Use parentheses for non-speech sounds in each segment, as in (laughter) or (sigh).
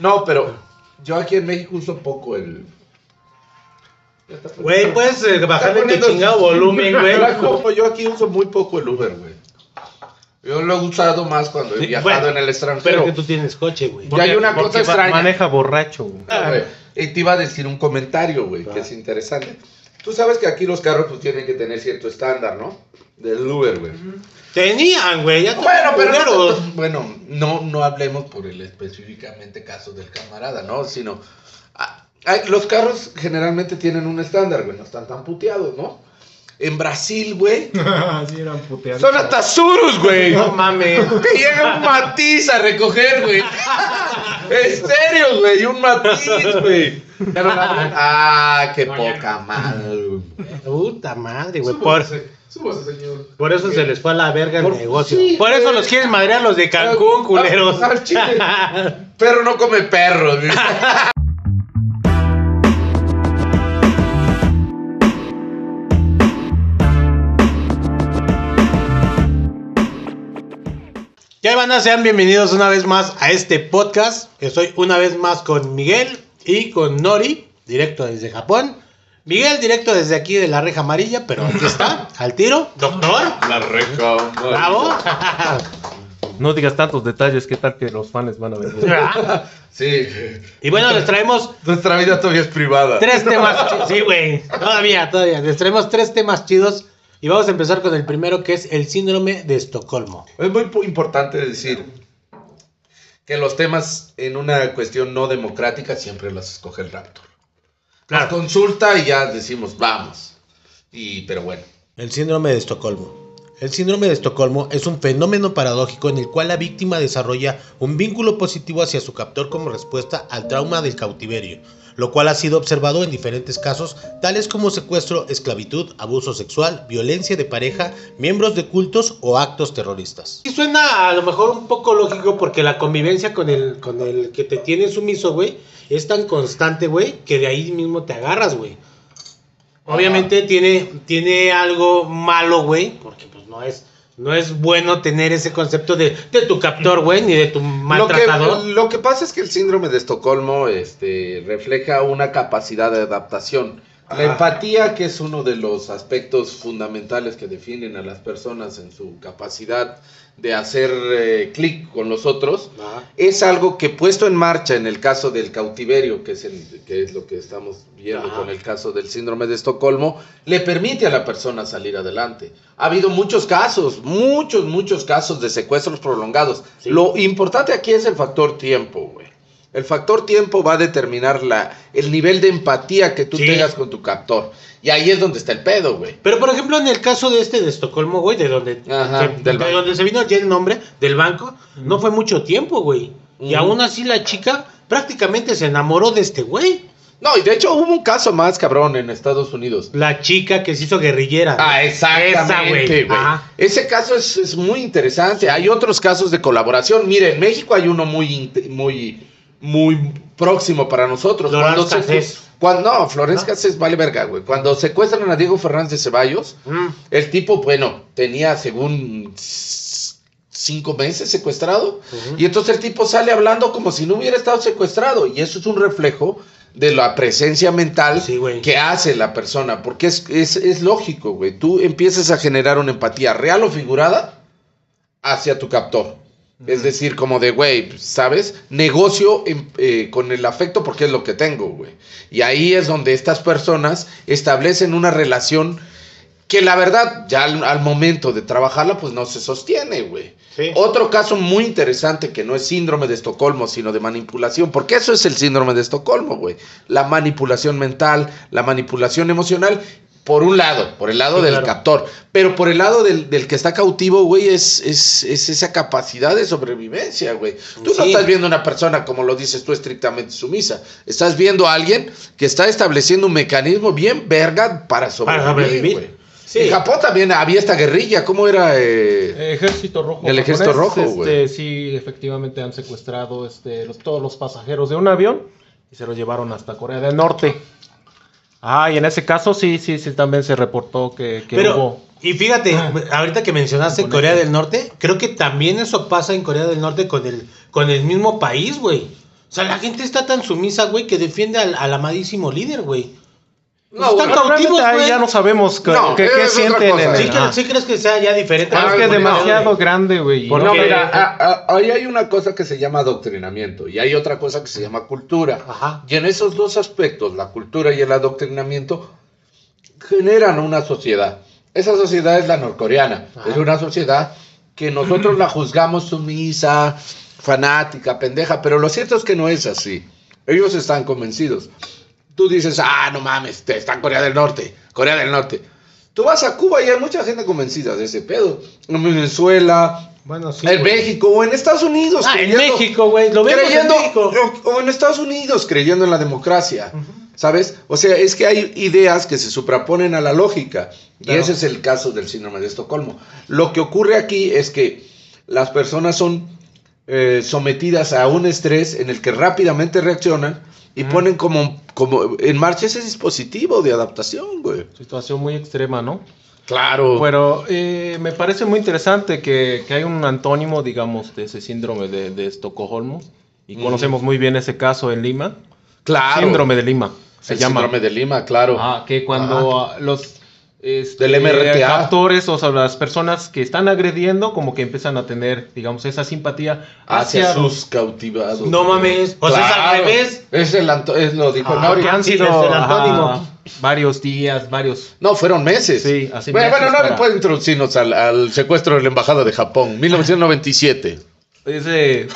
No, pero yo aquí en México uso poco el. Güey, puedes eh, bajarle tu chingado volumen, güey. Yo aquí uso muy poco el Uber, güey. Yo lo he usado más cuando he Sí, viajado bueno, en el extranjero. Pero que tú tienes coche, güey. Ya hay una cosa extraña. Maneja borracho, güey. Ah, güey. Y te iba a decir un comentario, güey, que Ah. es interesante. Tú sabes que aquí los carros pues tienen que tener cierto estándar, ¿no? Del Uber, güey. Tenían, güey. Ya Bueno, pero no, bueno, no, no hablemos por el específicamente caso del camarada, ¿no? Sino ah, los carros generalmente tienen un estándar, güey, no están tan puteados, ¿no? En Brasil, güey, (laughs) Así eran puteados. son hasta surus, güey. No mames. Te llega un matiz a recoger, güey. (laughs) En serio, güey, un matiz, güey. (laughs) Ah, qué poca madre, güey. Puta madre, güey. Por, Súbase, señor. por eso se les fue a la verga el Por- negocio. sí, por eso güey. los quieren madrear los de Cancún, culeros. (laughs) Perro no come perro, güey. (laughs) Ya van a sean bienvenidos una vez más a este podcast. Estoy una vez más con Miguel y con Nori, directo desde Japón. Miguel, directo desde aquí de la reja amarilla, pero aquí está, (laughs) al tiro. Doctor, La reca. bravo. (laughs) No digas tantos detalles, ¿qué tal que los fans van a venir? (laughs) Sí. y bueno, les traemos Nuestra vida todavía es privada. tres temas. Sí, güey. Todavía, todavía. Les traemos tres temas chidos. Y vamos a empezar con el primero, que es el síndrome de Estocolmo. Es muy importante decir que los temas en una cuestión no democrática siempre las escoge el Raptor. Claro. consulta y ya decimos, vamos. Y, pero bueno. El síndrome de Estocolmo. El síndrome de Estocolmo es un fenómeno paradójico en el cual la víctima desarrolla un vínculo positivo hacia su captor como respuesta al trauma del cautiverio, lo cual ha sido observado en diferentes casos, tales como secuestro, esclavitud, abuso sexual, violencia de pareja, miembros de cultos o actos terroristas. Y suena a lo mejor un poco lógico porque la convivencia con el, con el que te tiene sumiso, güey, es tan constante, güey, que de ahí mismo te agarras, güey. Obviamente tiene, tiene algo malo, güey, porque pues no es, no es bueno tener ese concepto de, de tu captor, güey, ni de tu Lo maltratador. que, lo que pasa es que el síndrome de Estocolmo este, refleja una capacidad de adaptación. La Ajá. empatía, que es uno de los aspectos fundamentales que definen a las personas en su capacidad de hacer eh, clic con los otros, Ajá. es algo que puesto en marcha en el caso del cautiverio, que es, el- que es lo que estamos viendo Ajá. con el caso del síndrome de Estocolmo, le permite a la persona salir adelante. Ha habido muchos casos, muchos, muchos casos de secuestros prolongados. Sí. Lo importante aquí es el factor tiempo, güey. El factor tiempo va a determinar la, el nivel de empatía que tú Sí. tengas con tu captor. Y ahí es donde está el pedo, güey. Pero por ejemplo, en el caso de este de Estocolmo, güey, de donde, Ajá, de- del de banco. donde se vino ya el nombre del banco, no fue mucho tiempo, güey. Y aún así la chica prácticamente se enamoró de este güey. No, y de hecho hubo un caso más, cabrón, en Estados Unidos. La chica que se hizo guerrillera. Ah, Esa, exactamente, güey. Ese caso es, es muy interesante. Hay otros casos de colaboración. Mire, en México hay uno muy, muy, muy próximo para nosotros. Cuando se-. Cuando, no, Florence ¿No? Cassés vale verga, güey. Cuando secuestran a Diego Fernández de Ceballos, Mm. el tipo, bueno, tenía según cinco meses secuestrado. Y entonces el tipo sale hablando como si no hubiera estado secuestrado. Y eso es un reflejo de la presencia mental Sí, que hace la persona. Porque es, es, es lógico, güey. Tú empiezas a generar una empatía real o figurada hacia tu captor. Es decir, como de, güey, ¿sabes? Negocio eh, con el afecto porque es lo que tengo, güey. Y ahí es donde estas personas establecen una relación que la verdad, ya al, al momento de trabajarla, pues no se sostiene, güey. Sí. Otro caso muy interesante que no es síndrome de Estocolmo, sino de manipulación, porque eso es el síndrome de Estocolmo, güey. La manipulación mental, la manipulación emocional, por un lado, por el lado Sí, del claro. captor, pero por el lado del, del que está cautivo, güey, es, es, es esa capacidad de sobrevivencia, güey. Tú no estás viendo una persona, como lo dices tú, estrictamente sumisa. Estás viendo a alguien que está estableciendo un mecanismo bien verga para sobrevivir, sobrevivir. güey. Sí. En Japón también había esta guerrilla, ¿cómo era? eh? Ejército Rojo. El Ejército Rojo, güey. este, sí, efectivamente han secuestrado este, los- todos los pasajeros de un avión y se los llevaron hasta Corea del Norte. Ah, y en ese caso sí, sí, sí, también se reportó que, que Pero, hubo. y fíjate, Ah. ahorita que mencionaste Corea del Norte, creo que también eso pasa en Corea del Norte con el, con el mismo país, güey. O sea, la gente está tan sumisa, güey, que defiende al, al amadísimo líder, güey. No, Están bueno, cautivos, Realmente ahí güey. ya no sabemos qué, No, qué- qué sienten cosa. en ¿Sí, que- sí crees que sea ya diferente? Pero es Ah, que es bueno, demasiado güey. grande, güey. Porque no- mira, a- a- ahí hay una cosa que se llama adoctrinamiento y hay otra cosa que se llama cultura. Ajá. Y en esos dos aspectos, la cultura y el adoctrinamiento, generan una sociedad. Esa sociedad es la norcoreana. Ajá. Es una sociedad que nosotros la juzgamos sumisa, fanática, pendeja, pero lo cierto es que no es así. Ellos están convencidos. Tú dices, ah, no mames, está en Corea del Norte, Corea del Norte. Tú vas a Cuba y hay mucha gente convencida de ese pedo. En Venezuela, Bueno, sí. en güey. México o en Estados Unidos. Ah, en México, güey. Lo vemos creyendo, en México. o, o en Estados Unidos creyendo en la democracia. ¿Sabes? O sea, es que hay ideas que se supraponen a la lógica. Y ese es el caso del síndrome de Estocolmo. Lo que ocurre aquí es que las personas son eh, sometidas a un estrés en el que rápidamente reaccionan y ponen como, como en marcha ese dispositivo de adaptación, güey. Situación muy extrema, ¿no? Claro. Pero eh, me parece muy interesante que, que hay un antónimo, digamos, de ese síndrome de, de Estocolmo. Y Ujú. conocemos muy bien ese caso en Lima. claro. Síndrome de Lima. Se el llama. síndrome de Lima, claro. Ah, que cuando ah, los este, Del MRTA. captores, o sea, las personas que están agrediendo, como que empiezan a tener, digamos, esa simpatía hacia, hacia, sus cautivados. No mames. O sea, es al Claro. revés. Es el anto- es lo dijo Ah, han sido ajá, varios días, varios. No, fueron meses. Sí, así Bueno, meses bueno Nori para- puede introducirnos al, al secuestro de la embajada de Japón, 1997. Ese, (laughs) Es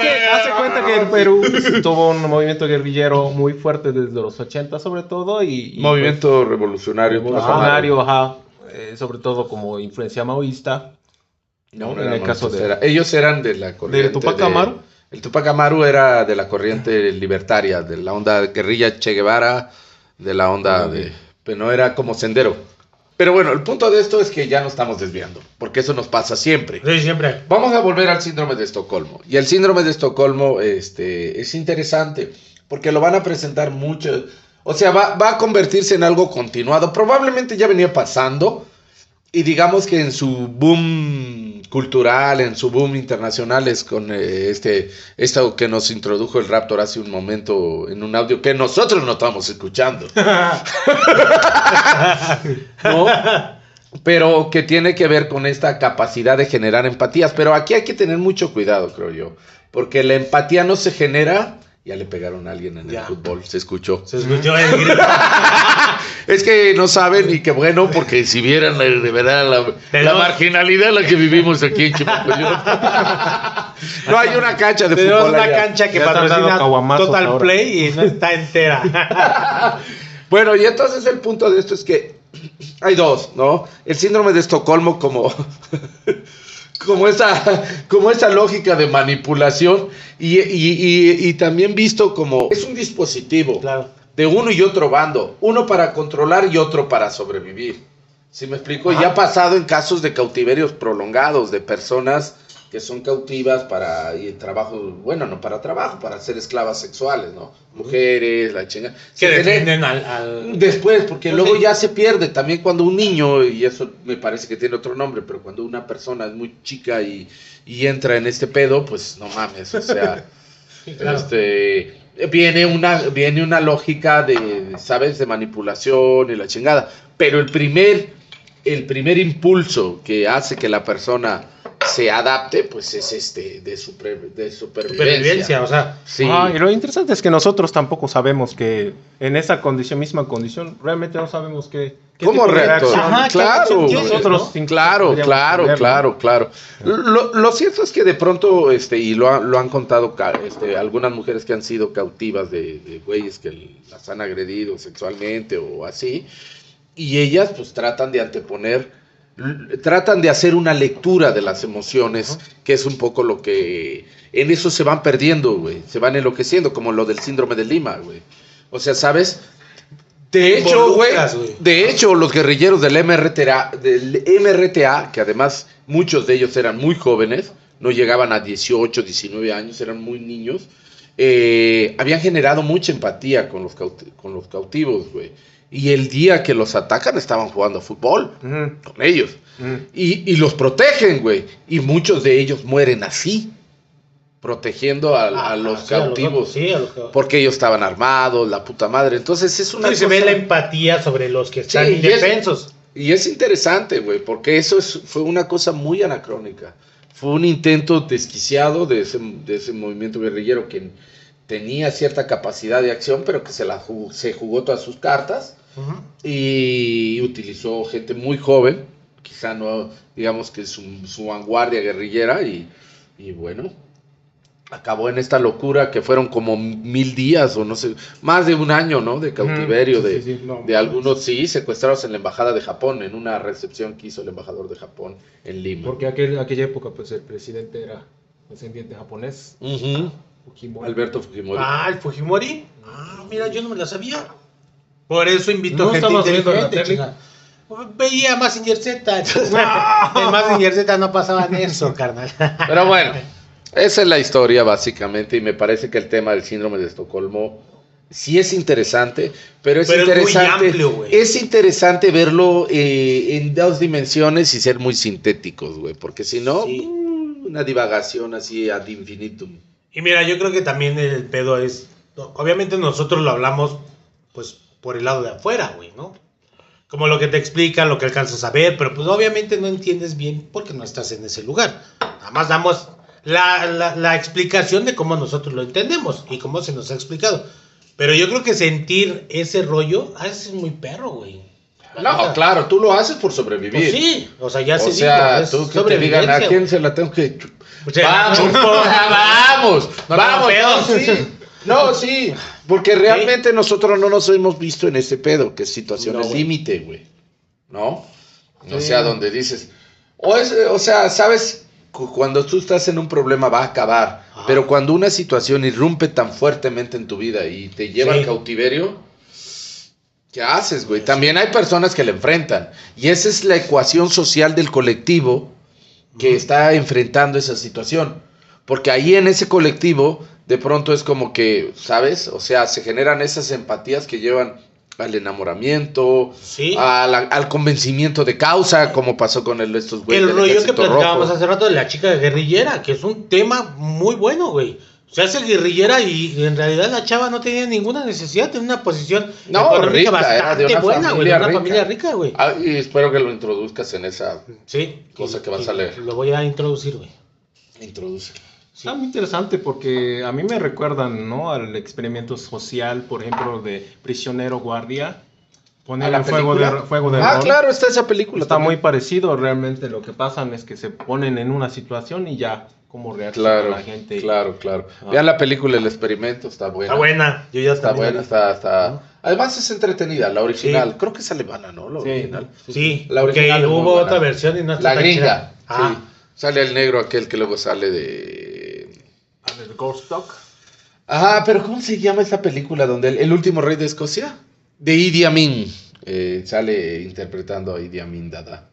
que hace cuenta que el Perú tuvo un movimiento guerrillero muy fuerte desde los 80 sobre todo y, y, Movimiento revolucionario. pues, revolucionario, ajá, eh, sobre todo como influencia maoísta. No, En era el caso de- era- Ellos eran de la corriente. Tupac Amaru? El Tupac Amaru era de la corriente libertaria, de la onda guerrilla Che Guevara, de la onda de. Pero no era como sendero. Pero bueno, el punto de esto es que ya nos estamos desviando, porque eso nos pasa siempre. Sí, siempre. Vamos a volver al síndrome de Estocolmo. Y el síndrome de Estocolmo este, es interesante porque lo van a presentar mucho. O sea, va, va a convertirse en algo continuado. Probablemente ya venía pasando. Y digamos que en su boom cultural, en su boom internacional, es con eh, este, esto que nos introdujo el Raptor hace un momento en un audio que nosotros no estamos escuchando. (laughs) ¿no? Pero que tiene que ver con esta capacidad de generar empatías. Pero aquí hay que tener mucho cuidado, creo yo. Porque la empatía no se genera. Ya le pegaron a alguien en Ya. el fútbol, se escuchó. Se escuchó el grito. (laughs) Es que no saben y qué bueno, porque si vieran la- de verdad la, la marginalidad en la que vivimos aquí en Chimalpoyot. (laughs) No hay una cancha de Tenemos fútbol. una allá. cancha que patrocina Total ahora. Play y no está entera. (laughs) Bueno, y entonces el punto de esto es que (clears throat) hay dos, ¿no? El síndrome de Estocolmo como, como, esa, como esa lógica de manipulación y, y- y- y también visto como es un dispositivo claro. de uno y otro bando, uno para controlar y otro para sobrevivir. ¿Sí me explico? Y ha pasado en casos de cautiverios prolongados, de personas que son cautivas para y trabajo, bueno, no para trabajo, para ser esclavas sexuales, ¿no? Mujeres, la chinga. Que defienden al, al- Después, porque Pues luego ya se pierde. También cuando un niño, y eso me parece que tiene otro nombre, pero cuando una persona es muy chica y, y entra en este pedo, pues no mames, o sea, (laughs) claro. este, viene una, viene una lógica de, ¿sabes?, de manipulación y la chingada. Pero el primer, el primer impulso que hace que la persona se adapte, pues es este, de, supre- de supervivencia. Supervivencia, o sea. Sí. Ah, y lo interesante es que nosotros tampoco sabemos que en esa condición, misma condición, realmente no sabemos qué, qué ¿Cómo reactor? reacción- Ajá, ¿qué claro, Nosotros no? Claro, claro, claro, claro. Lo, lo cierto es que de pronto, este, y lo, ha- lo han contado este, algunas mujeres que han sido cautivas de, de güeyes que las han agredido sexualmente o así, y ellas pues tratan de anteponer, tratan de hacer una lectura de las emociones, que es un poco lo que en eso se van perdiendo, güey, se van enloqueciendo, como lo del síndrome de Lima, güey. O sea, ¿sabes? De hecho, güey, de hecho, los guerrilleros del MRTA, del MRTA, que además muchos de ellos eran muy jóvenes, no llegaban a 18, 19 años, eran muy niños, eh, habían generado mucha empatía con los, con los cautivos, güey. Y el día que los atacan estaban jugando fútbol Ujú, con ellos. ujú. Y, y los protegen, güey. Y muchos de ellos mueren así, protegiendo a, a Ah, los sí, a cautivos. sí, a los Porque ellos estaban armados, la puta madre. Entonces es una se cosa- ve la empatía sobre los que están Sí, y es- indefensos. Y es interesante, güey, porque eso es- fue una cosa muy anacrónica. Fue un intento desquiciado de ese, de ese movimiento guerrillero que tenía cierta capacidad de acción, pero que se, la jugó, se jugó todas sus cartas Y utilizó gente muy joven, quizá no, digamos que su, su vanguardia guerrillera, y, y bueno, acabó en esta locura que fueron como mil días o no sé, más de un año, ¿no? De cautiverio, sí, de, sí, sí, no, de algunos, sí, secuestrados en la embajada de Japón, en una recepción que hizo el embajador de Japón en Lima. Porque aquel, aquella época, pues el presidente era descendiente japonés. Fujimori. Alberto Fujimori. Ah, el Fujimori. Ah, mira, yo no me la sabía. Por eso invito No gente viendo la inteligente, chica. Veía Mazinger Z. (laughs) entonces, en Mazinger Z no pasaban eso, carnal. Pero bueno, esa es la historia básicamente y me parece que el tema del síndrome de Estocolmo sí es interesante, pero es Pero es muy interesante. amplio, güey. es interesante verlo eh, en dos dimensiones y ser muy sintéticos, güey, porque si no, Sí. mm, una divagación así ad infinitum. Y mira, yo creo que también el pedo es. Obviamente nosotros lo hablamos, pues, por el lado de afuera, güey, ¿no? Como lo que te explican, lo que alcanzas a ver, pero pues obviamente no entiendes bien porque no estás en ese lugar. Nada más damos la, la- la explicación de cómo nosotros lo entendemos y cómo se nos ha explicado. Pero yo creo que sentir ese rollo, ah, es muy perro, güey. No, claro, tú lo haces por sobrevivir. Pues sí, o sea, ya o se sea, dijo, es tú que te digan a quién se la tengo que O sea, vamos, (laughs) (laughs) vamos, No, vamos, no, sí. No, sí, porque realmente nosotros no nos hemos visto en ese pedo, que es situaciones No, límite, güey. ¿No? O Sí. sea, donde dices, o, es, o sea, sabes, cu- cuando tú estás en un problema va a acabar, Ajá. pero cuando una situación irrumpe tan fuertemente en tu vida y te lleva Sí. al cautiverio, ¿qué haces, güey? También hay personas que la enfrentan. Y esa es la ecuación social del colectivo que está enfrentando esa situación. Porque ahí en ese colectivo, de pronto es como que, ¿sabes? O sea, se generan esas empatías que llevan al enamoramiento, Sí. a la- al convencimiento de causa, como pasó con el, estos güeyes el rollo que platicábamos Rojo. hace rato de la chica guerrillera, que es un tema muy bueno, güey. Se hace guerrillera y en realidad la chava no tenía ninguna necesidad, tenía una posición No, económica rica, bastante era de buena, güey, de una rica. familia rica, güey. Ah, y espero que lo introduzcas en esa Sí. cosa que vas a leer. Lo voy a introducir, güey. introduce. Está muy interesante porque a mí me recuerdan, ¿no? Al experimento social, por ejemplo, de prisionero guardia. Poner ¿A la el fuego de, fuego de Ah, rol. claro, está esa película. Está también. muy parecido realmente. Lo que pasan es que se ponen en una situación y ya, como reacciona Claro, la gente. claro, claro. Ah. Vean la película El Experimento, está buena. Está buena. Yo ya Está buena, está, está. Además es entretenida, la original. Sí. Creo que es alemana, ¿no? La Sí. original. Sí, La original muy hubo buena. otra versión y no está La gringa. Ah, Sí. Sale el negro aquel que luego sale de. Ah, Ghost Dog. Ajá, pero ¿cómo se llama esta película donde el, el último rey de Escocia? De Idi Amin. eh, sale interpretando a Idi Amin Dada.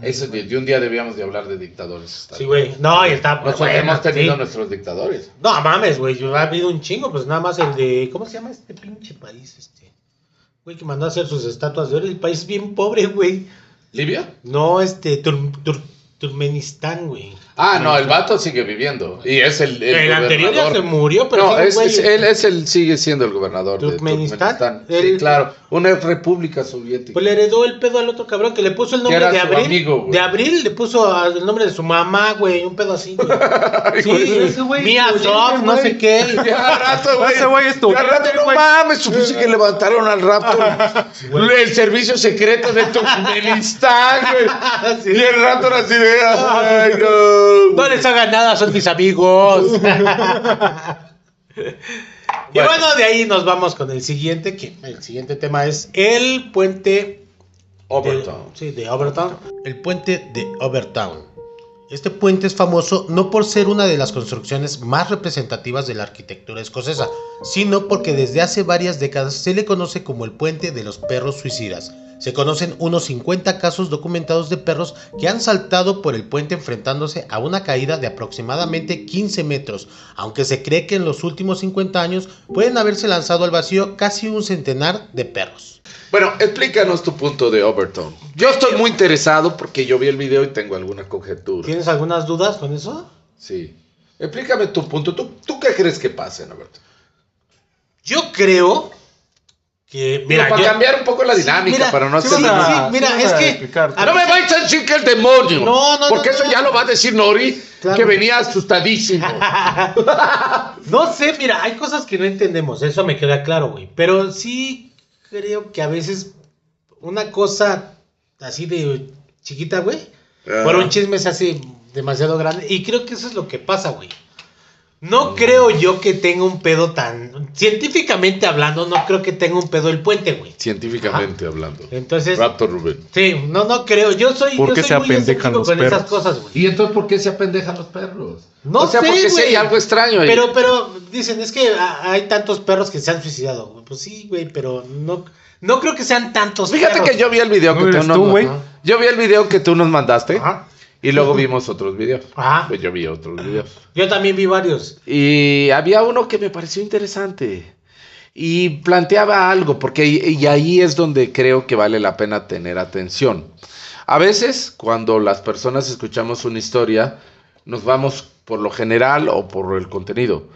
Eso de, de un día debíamos de hablar de dictadores. Sí, güey. No, y está Nosotros buena, hemos tenido sí. nuestros dictadores. No mames, güey. Yo ha habido un chingo, pues nada más el de. ¿Cómo se llama este pinche país? Este. Güey, que mandó a hacer sus estatuas de oro. El país bien pobre, güey. ¿Libia? No, este. Tur- Tur- Turkmenistán, güey. Ah, no, el vato sigue viviendo. Y es el. El, El, anterior ya se murió, pero no, es, güey, es- él es el, sigue siendo el gobernador Turkmenistán. de Turkmenistán. Sí, claro. Una república soviética. Pues le heredó el pedo al otro cabrón que le puso el nombre era de su Abril. amigo, güey. de Abril le puso el nombre de su mamá, güey. Un pedo así, güey. (laughs) Sí, ese güey Mia es Sof, no sé qué. (laughs) Ya rato, güey. Ese güey es tu Ya rato, no güey. mames, supuse que levantaron al Raptor. (laughs) el servicio secreto de Turkmenistán, güey. Sí. Y el Raptor así no. No les hagan nada, son mis amigos. (laughs) Y bueno, de ahí nos vamos con el siguiente, que el siguiente tema es el puente de, sí, de Overtown. El puente de Overtown. Este puente es famoso no por ser una de las construcciones más representativas de la arquitectura escocesa, sino porque desde hace varias décadas se le conoce como el puente de los perros suicidas. Se conocen unos 50 casos documentados de perros que han saltado por el puente enfrentándose a una caída de aproximadamente 15 metros, aunque se cree que en los últimos 50 años pueden haberse lanzado al vacío casi un centenar de perros. Bueno, explícanos tu punto de Overton. Yo estoy muy interesado porque yo vi el video y tengo alguna conjetura. ¿Tienes algunas dudas con eso? Sí. Explícame tu punto. ¿Tú, tú qué crees que pase, Overton? Yo creo que. Mira, para yo- cambiar un poco la Sí, dinámica, mira, para no hacer sí, nada. sí, mira, es que. a No me vais a decir que el demonio. No, no, Porque no, eso no. ya lo va a decir Nori, Claro. que venía asustadísimo. (laughs) No sé, mira, hay cosas que no entendemos, eso me queda claro, güey. Pero sí creo que a veces una cosa así de chiquita, güey, por un chisme se hace demasiado grande. Y creo que eso es lo que pasa, güey. No creo yo que tenga un pedo tan. Científicamente hablando, no creo que tenga un pedo el puente, güey. Científicamente hablando. Entonces. Raptor Rubén. Sí, no, no creo. Yo soy. ¿Por yo qué soy se muy apendejan los con esas perros? cosas, güey. ¿Y entonces por qué se apendejan los perros? No o sea, sé, porque si güey. hay algo extraño ahí. Pero, pero, dicen, es que a- hay tantos perros que se han suicidado. güey. Pues sí, güey, pero no, no creo que sean tantos Fíjate perros. que yo vi el video ¿No que tú eres nos tú, güey? Yo vi el video que tú nos mandaste Ajá. Y luego vimos otros videos. Ajá. Pues yo vi otros videos. Yo también vi varios. Y había uno que me pareció interesante. Y planteaba algo, porque y ahí es donde creo que vale la pena tener atención. A veces, cuando las personas escuchamos una historia, nos vamos por lo general o por el contenido.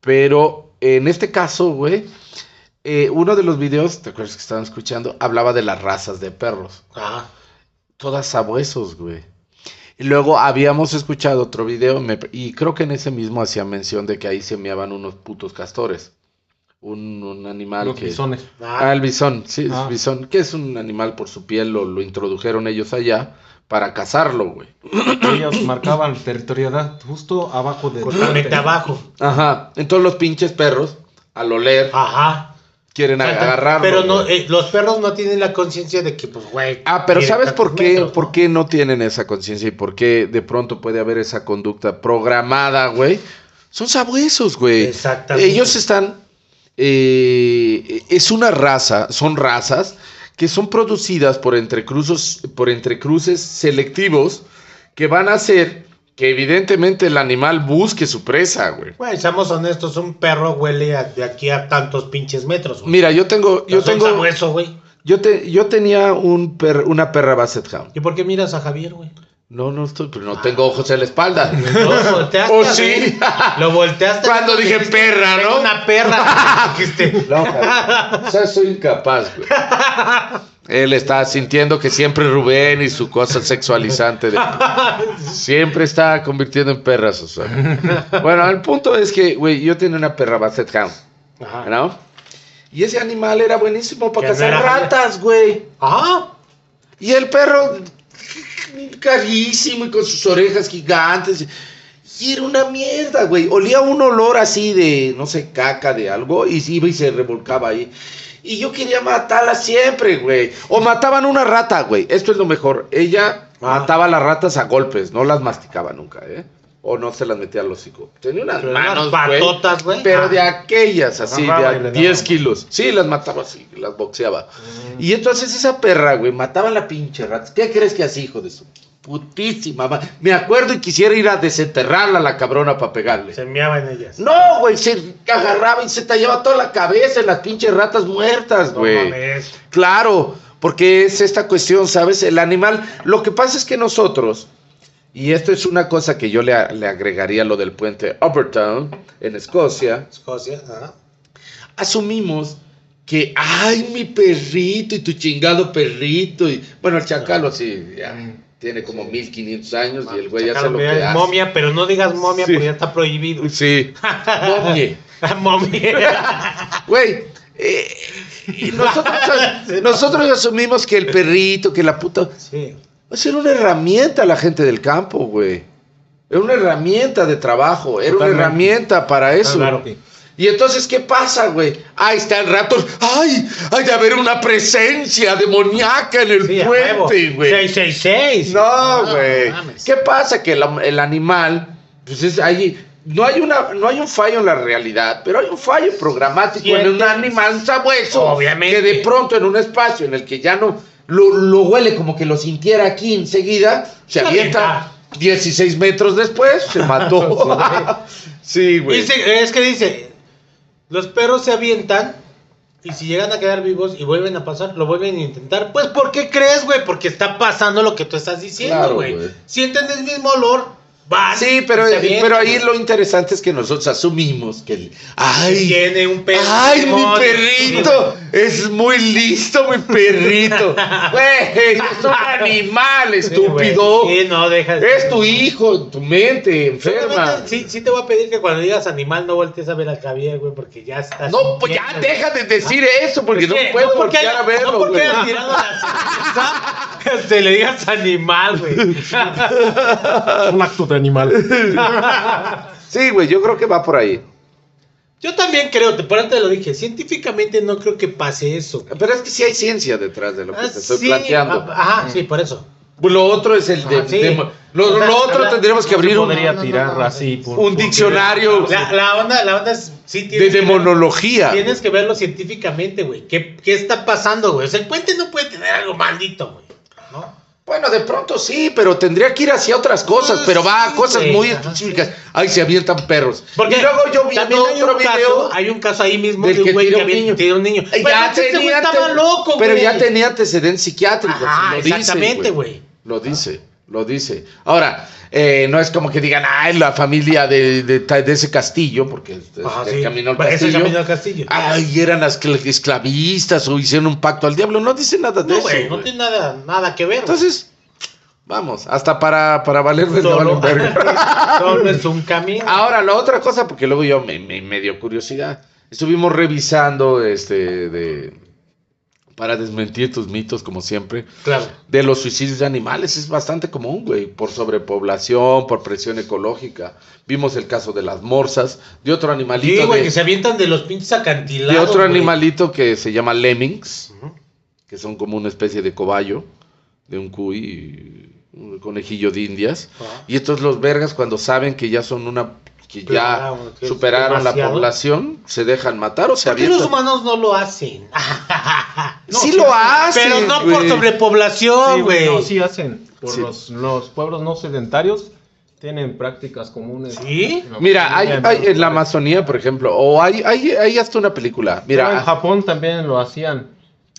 Pero en este caso, güey, eh, uno de los videos, ¿te acuerdas que estaban escuchando? Hablaba de las razas de perros Ajá. todas sabuesos, güey. Y luego habíamos escuchado otro video me- y creo que en ese mismo hacía mención de que ahí se meaban unos putos castores. Un, un animal Los que... bisones. Ah, el bisón, sí, es Ah. bisón, que es un animal por su piel, lo, lo introdujeron ellos allá para cazarlo, güey. (coughs) Ellos marcaban territorialidad justo abajo de Justamente abajo. Ajá, entonces los pinches perros, al oler, Ajá. Quieren agarrarlo. Pero no, eh, los perros no tienen la conciencia de que, pues, güey. Ah, pero ¿sabes por qué? metros, ¿Por qué no tienen esa conciencia y por qué de pronto puede haber esa conducta programada, güey? Son sabuesos, güey. Exactamente. Ellos están... eh, es una raza, son razas que son producidas por entrecruzos, por entrecruces selectivos que van a hacer que evidentemente el animal busque su presa, güey. Güey, seamos honestos, un perro huele a- de aquí a tantos pinches metros, güey. Mira, yo tengo, yo No tengo, sabueso, güey. yo te, yo tenía un per- una perra Basset Hound. ¿Y por qué miras a Javier, güey? No, no estoy, pero no tengo ojos en la espalda. (laughs) Lo volteaste. (laughs) ¿O sí? Lo volteaste. Cuando dije perra, "Tengo ¿no?" Una perra. dijiste. (laughs) No, Javier. o sea, soy incapaz, güey. Él está sintiendo que siempre Rubén y su cosa sexualizante de- (laughs) siempre está convirtiendo en perras, o sea. Bueno, el punto es que, güey, yo tenía una perra Basset Hound, Ajá. ¿no? Y ese animal era buenísimo para cazar era ratas, güey. Ajá. Y el perro, carísimo y con sus orejas gigantes. Y era una mierda, güey. Olía un olor así de, no sé, caca de algo. Y iba y se revolcaba ahí. Y yo quería matarla siempre, güey. O mataban una rata, güey. Esto es lo mejor. Ella Ah. mataba las ratas a golpes. No las masticaba nunca, ¿eh? O no se las metía al hocico. Tenía unas Pero manos, patotas, güey. Pero Ah. de aquellas, así, de le a daba. 10 kilos. Sí, las mataba así, las boxeaba. Y entonces esa perra, güey, mataba a la pinche rata. ¿Qué crees que hacía, hijo de su putísima ma- Me acuerdo y quisiera ir a desenterrarla a la cabrona para pegarle. Se meaba en ellas. No, güey, se agarraba y se tallaba toda la cabeza en las pinches ratas muertas, No güey. mames. Claro, porque es esta cuestión, ¿sabes? El animal, lo que pasa es que nosotros, y esto es una cosa que yo le, a- le agregaría a lo del puente Uppertown en Escocia, Escocia. Ajá. asumimos que, ay, mi perrito y tu chingado perrito, y bueno, el chacalo sí, ya tiene como 1500 años y el güey ya hace lo que hace. momia, pero no digas momia Sí. porque ya está prohibido. Sí, momie. (laughs) momia. Güey, eh, y nosotros, (laughs) nosotros asumimos que el perrito, que la puta... Sí. Va a ser una herramienta la gente del campo, güey. Era una herramienta de trabajo, era Totalmente. una herramienta para eso. claro. Y entonces, ¿qué pasa, güey? Ahí está el rato. ¡Ay! Hay de haber una presencia demoníaca en el Sí, puente, güey. 666. No, güey. ¿Qué pasa? Que el, el animal, pues es ahí. No hay, una, no hay un fallo en la realidad, pero hay un fallo programático en un animal sabueso. Obviamente. Que de pronto en un espacio en el que ya no lo, lo huele como que lo sintiera aquí enseguida, se avienta avienta. 16 metros después, se mató. (laughs) sí, güey. Es que dice, los perros se avientan Y si llegan a quedar vivos y vuelven a pasar, lo vuelven a intentar. Pues, ¿por qué crees, güey? Porque está pasando lo que tú estás diciendo, Claro, güey. güey. Sienten el mismo olor, van. Sí, pero, pero ahí lo interesante es que nosotros asumimos que... ¡Ay! Tiene un perro. ¡Ay, mi perrito! Es muy listo, mi perrito. (laughs) Güey, es un animal, estúpido. Sí, no, deja. Es tu hijo, tu mente enferma. Sí, sí te voy a pedir que cuando digas animal no voltees a ver a Javier, güey, porque ya estás. No, pues ya deja de decir eso, porque no puedo porque voltear a verlo, No porque güey. (laughs) te le digas animal, güey. (laughs) Un acto de animal. (laughs) Sí, güey, yo creo que va por ahí. Yo también creo, te- por antes te lo dije, científicamente no creo que pase eso. Pero es que sí hay ciencia detrás de lo que Ah, te estoy sí, planteando. ah, Ajá, sí, por eso. Lo otro es el de... Ah, sí. de- lo, otro la- tendríamos que abrir un, Podría no, no, tirar no, no. así. por- un diccionario La, la onda, la onda es. Sí, de tienes que ver- demonología. Tienes que verlo científicamente, güey. ¿Qué, ¿Qué está pasando, güey? O sea, el puente no puede tener algo maldito, güey. ¿No? Bueno, de pronto sí, pero tendría que ir hacia otras cosas, pero va a cosas muy específicas. Ay, se avientan perros. Porque y luego yo vi también hay otro un video. caso, hay un caso ahí mismo del de un güey que un había tirado un niño. Eh, Bueno, ya tenía estaba loco, Pero güey. ya tenía antecedentes psiquiátricos. Ajá, lo dice, exactamente, güey. Lo dice, lo dice. Ahora, eh, no es como que digan, ay, la familia de, de, de ese castillo, porque es- es el sí. camino al Ese castillo. camino al castillo. Ay, eran las cl- esclavistas o hicieron un pacto al diablo. No dice nada de No, eso. no tiene nada, nada que ver. Entonces, vamos, hasta para, para valerme no verga. (laughs) solo es un camino. Ahora, la otra cosa, porque luego yo me, me, me dio curiosidad. Estuvimos revisando este de para desmentir tus mitos, como siempre, Claro. de los suicidios de animales. Es bastante común, güey, por sobrepoblación, por presión ecológica. Vimos el caso de las morsas, de otro animalito, Sí, güey, de, que se avientan de los pinches acantilados. de otro güey. animalito que se llama lemmings, que son como una especie de cobayo, de un cuy, un conejillo de indias. Y estos los vergas cuando saben que ya son una que ya que es superaron la población, se dejan matar o se ¿Por qué los humanos no lo hacen? (laughs) No, sí lo hacen, Pero no por güey. sobrepoblación, Sí, güey. no, sí hacen. Por Sí. los, los pueblos no sedentarios tienen prácticas comunes. ¿Sí? Mira, hay, hay en la. Amazonía, por ejemplo, o hay, hay, hay hasta una película. Pero en Mira, Japón también lo hacían.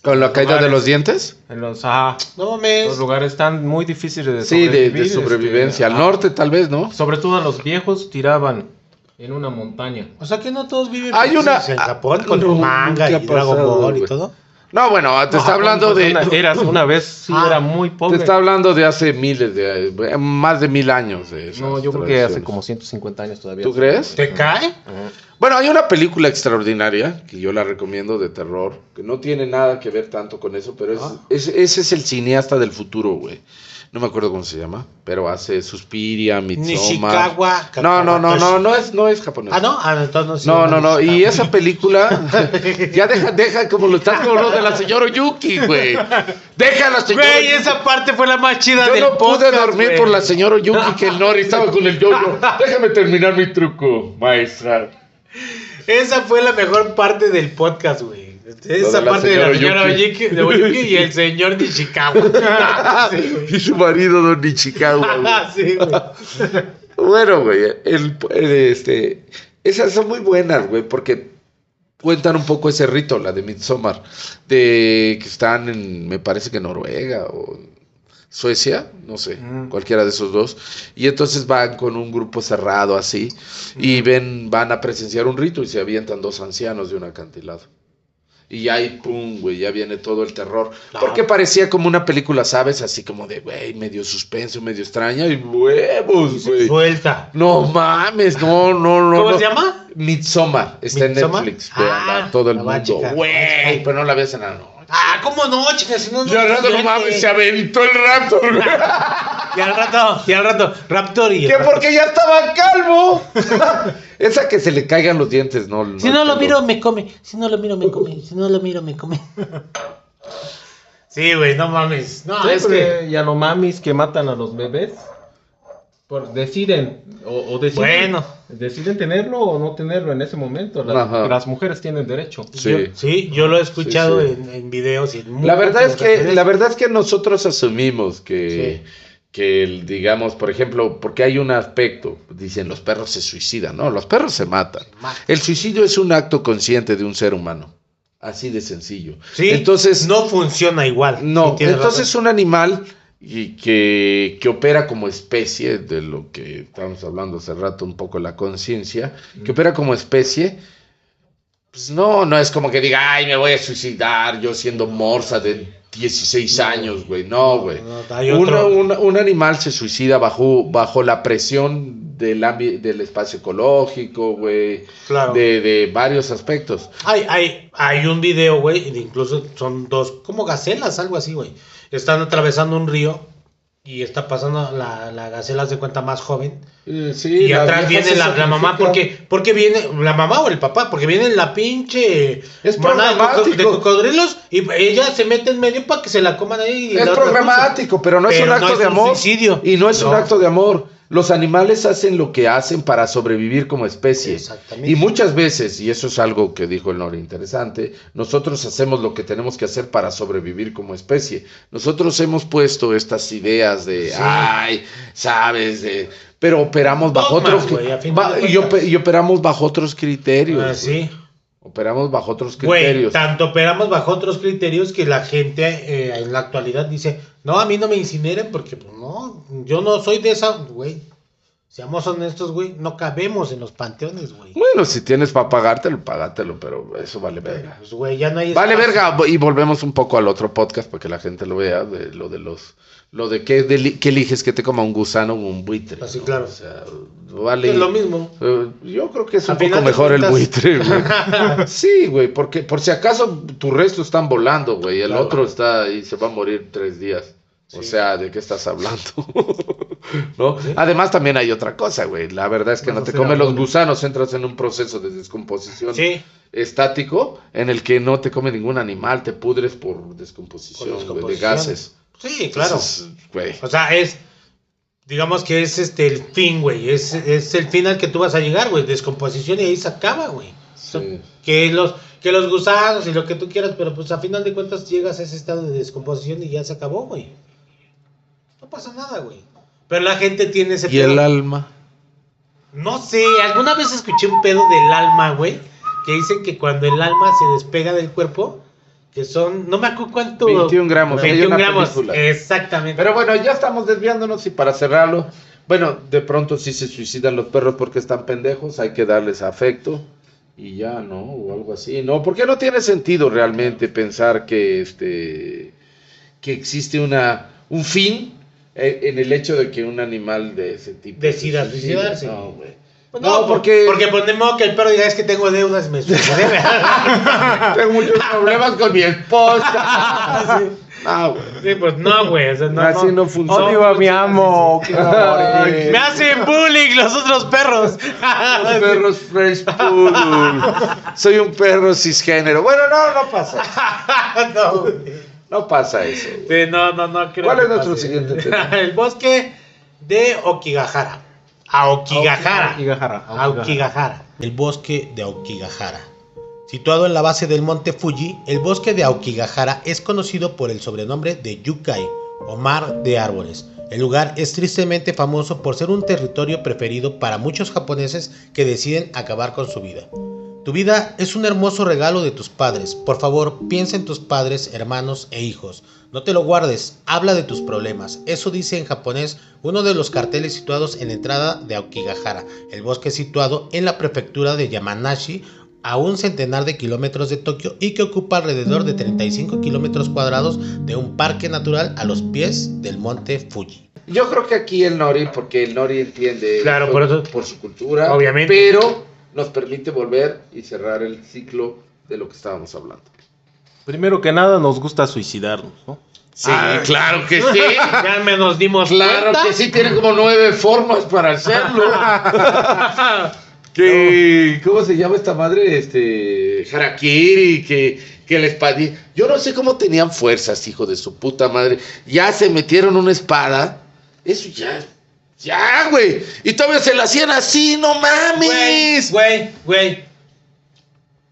Con la caída de los dientes. En los, ah, No mames. los lugares están muy difíciles de Sí, de, sobrevivir. de sobrevivencia. este, Al ah, norte, tal vez, ¿no? Sobre todo a los viejos tiraban en una montaña. O sea que no todos viven Hay una- en Japón con no, manga y Dragon Ball y todo. No, bueno, te está hablando pues, de. Una, eras una vez, sí, Ah, era muy Te pobre. está hablando de hace miles de. eh, más de mil años. de esas No, yo creo que hace como 150 años todavía. ¿Tú crees? ¿Te cae? Bueno, hay una película extraordinaria que yo la recomiendo de terror, que no tiene nada que ver tanto con eso, pero es, Ah. es- ese es el cineasta del futuro, güey. No me acuerdo cómo se llama, pero hace Suspiria, Midsommar. Nishikawa. No, no, no, no, no es, no es japonés. Ah, no, ah, entonces No, sí, no, no, y esa película, (laughs) ya deja, deja como lo estás como lo de la señora Yuki, güey. Deja a la señora Güey, esa parte fue la más chida Yo del no pude podcast, dormir güey. por la señora Yuki que el Nori estaba con el yoyo. (laughs) Déjame terminar mi truco, maestra. Esa fue la mejor parte del podcast, güey. Esa parte de la señora señora Yuki. Yuki, de Yuki y el señor Nishikawa. (laughs) sí. Y su marido, Don Ichikawa, güey. (laughs) sí, güey. Bueno, güey, el, el, este, esas son muy buenas, güey, porque cuentan un poco ese rito, la de Midsommar, de que están en, me parece que Noruega o Suecia, no sé, Mm. cualquiera de esos dos, y entonces van con un grupo cerrado así, y ven, van a presenciar un rito y se avientan dos ancianos de un acantilado. Y ahí, pum, güey, ya viene todo el terror. Claro. Porque parecía como una película, ¿sabes? Así como de, güey, medio suspenso, medio extraña. Y huevos, güey. Suelta. No mames, no, no, no. ¿Cómo no. se llama? Midsommar. Está ¿Midsommar? en Netflix. Ah, véanla, todo el mundo. Güey, pero no la ves en la noche. Ah, ¿cómo no, chicas? Si no, no Y al rato, no mames, se aventó el Raptor, güey. (laughs) Y al rato, y al rato, Raptor y. Que porque ya estaba calvo. (laughs) Esa que se le caigan los dientes, no. Si no lo miro, me come. Si no lo miro, me come. Si no lo miro, me come. Sí, güey, no mames. No, es que. y a los mamis que matan a los bebés, por, deciden, o, o deciden, Bueno. deciden tenerlo o no tenerlo en ese momento. Las, mujeres tienen derecho. Sí. Yo, sí, yo lo he escuchado Sí, sí. En, en videos y en La verdad es que la verdad es que nosotros asumimos que que el, digamos, por ejemplo, porque hay un aspecto, dicen los perros se suicidan, no, los perros se matan. Mata. El suicidio es un acto consciente de un ser humano. Así de sencillo. Sí, Entonces, no funciona igual. no, entonces razón. un animal y que, que opera como especie, de lo que estábamos hablando hace rato, un poco la conciencia, que opera como especie, pues no, no es como que diga, ay, me voy a suicidar yo siendo morsa de 16 años, güey. No, güey. No, otro- un, un animal se suicida bajo, bajo la presión del, del espacio ecológico, güey. Claro. De, de varios aspectos. Hay, hay, hay un video, güey, incluso son dos, como gacelas, algo así, güey. Están atravesando un río y está pasando la, la gacela de cuenta más joven. sí, y atrás viene la, la mamá, porque, porque viene, la mamá o el papá, porque viene la pinche Es de de cocodrilos y ella se mete en medio para que se la coman ahí. y Es programático, pero no es Pero un no acto es de un amor. suicidio. Y no es un acto de amor. Los animales hacen lo que hacen para sobrevivir como especie. Exactamente. Y muchas veces, y eso es algo que dijo el Nori interesante, nosotros hacemos lo que tenemos que hacer para sobrevivir como especie. Nosotros hemos puesto estas ideas de, Sí. ay, sabes, de, pero operamos bajo otros ba- y, operamos bajo otros criterios. Ah, sí. Operamos bajo otros criterios. tanto operamos bajo otros criterios que la gente eh, en la actualidad dice, no, a mí no me incineren porque, pues, no, yo no soy de esa, güey. Seamos honestos, güey, no cabemos en los panteones, güey. Bueno, si tienes para pagártelo, págatelo, pero eso vale verga. Pues, güey, ya no hay Vale, espacio. verga, y volvemos un poco al otro podcast para que la gente lo vea, de lo de los, lo de qué, deli- qué eliges que te coma un gusano o un buitre. Así, ¿no? claro. O sea, vale. Es lo mismo. Eh, yo creo que es A un poco de mejor el buitre, güey. (laughs) Sí, güey, porque por si acaso tus restos están volando, güey, el Claro. otro está y se va a morir tres días. O sea, ¿de qué estás hablando? (laughs) ¿No? Además, también hay otra cosa, güey. La verdad es que no te hacer comes los gusanos, entras en un proceso de descomposición Sí, estático en el que no te come ningún animal, te pudres por descomposición, güey, de descomposición. gases. sí, claro. Entonces, güey. O sea, es, digamos que es este el fin, güey. Es, es el fin al que tú vas a llegar, güey. Descomposición y ahí se acaba, güey. Sí. Que los, que los gusanos y lo que tú quieras, pero pues a final de cuentas llegas a ese estado de descomposición y ya se acabó, güey. No pasa nada, güey. Pero la gente tiene ese Y el alma. No sé, alguna vez escuché un pedo del alma, güey. Que dicen que cuando el alma se despega del cuerpo, que son, no me acuerdo cuánto. 21 gramos, hay 21 una gramos, película. exactamente. Pero bueno, ya estamos desviándonos y para cerrarlo, bueno, de pronto sí se suicidan los perros porque están pendejos, hay que darles afecto y ya, ¿no? O algo así, ¿no? Porque no tiene sentido realmente pensar que este que existe una un fin en el hecho de que un animal de ese tipo se Decida suicide. suicidarse. No, güey. Pues no, porque- Porque ponemos que el perro diga es que tengo deudas, me suicide. (laughs) Tengo muchos problemas con mi esposa. No, güey. sí, pues no, güey. o sea, no, Así no funciona. Odio a mi amo. Me hacen bullying los otros perros. Los perros French Poodle. Soy un perro cisgénero. Bueno, no, no pasa. (laughs) no, güey. No pasa eso. güey. Sí, no, no, no creo ¿Cuál que es nuestro pase. siguiente (laughs) tema? el bosque de Okigahara. Aokigahara. Aokigahara, Aokigahara. Aokigahara. El bosque de Aokigahara. Situado en la base del monte Fuji, el bosque de Aokigahara es conocido por el sobrenombre de Yukai o mar de árboles. El lugar es tristemente famoso por ser un territorio preferido para muchos japoneses que deciden acabar con su vida. Tu vida es un hermoso regalo de tus padres. Por favor, piensa en tus padres, hermanos e hijos. No te lo guardes, habla de tus problemas. Eso dice en japonés uno de los carteles situados en la entrada de Aokigahara, el bosque situado en la prefectura de Yamanashi, a un centenar de kilómetros de Tokio y que ocupa alrededor de 35 kilómetros cuadrados de un parque natural a los pies del monte Fuji. Yo creo que aquí el Nori, porque el Nori entiende Claro, por eso- por su cultura, Obviamente. pero nos permite volver y cerrar el ciclo de lo que estábamos hablando. Primero que nada, nos gusta suicidarnos, ¿no? Sí, claro que sí. (laughs) Ya me nos dimos Claro cuenta. que sí, tiene como nueve formas para hacerlo. (laughs) que, ¿Cómo se llama esta madre? Este, Harakiri, que, que la espadilla. Yo no sé cómo tenían fuerzas, hijo de su puta madre. Ya se metieron una espada. Eso ya, ya, güey. Y todavía se la hacían así, no mames. güey, güey.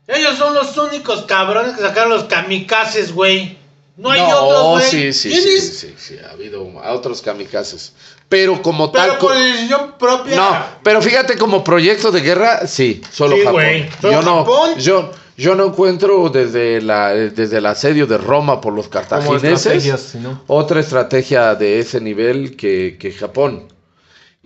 Ellos son los únicos cabrones que sacaron los kamikazes, güey. No hay otros, güey. sí, sí, ¿Quién sí, sí, sí, ha habido a otros kamikazes. Pero como Pero tal. co- por decisión propia. No, pero fíjate como proyecto de guerra, sí, solo Sí, Japón. güey, solo yo no, Japón. yo, Yo no encuentro desde, la, desde el asedio de Roma por los cartagineses estrategias, ¿sí, no? otra estrategia de ese nivel que, que Japón.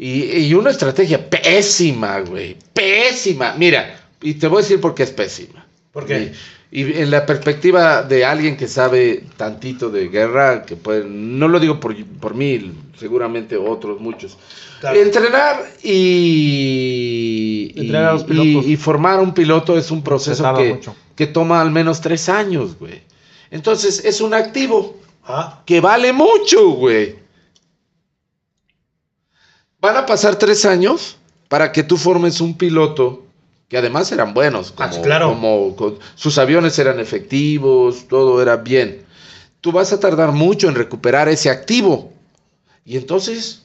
Y, y una estrategia pésima, güey. Pésima. Mira, y te voy a decir por qué es pésima. ¿Por qué? Y, y en la perspectiva de alguien que sabe tantito de guerra, que puede, no lo digo por, por mí, seguramente otros, muchos. Claro. Entrenar y, y- Entrenar a los y- pilotos. y formar un piloto es un proceso que, mucho. que toma al menos tres años, güey. Entonces es un activo Ah, que vale mucho, güey. Van a pasar tres años para que tú formes un piloto que además eran buenos. Ah, Como, claro. como con- sus aviones eran efectivos, todo era bien. Tú vas a tardar mucho en recuperar ese activo. Y entonces,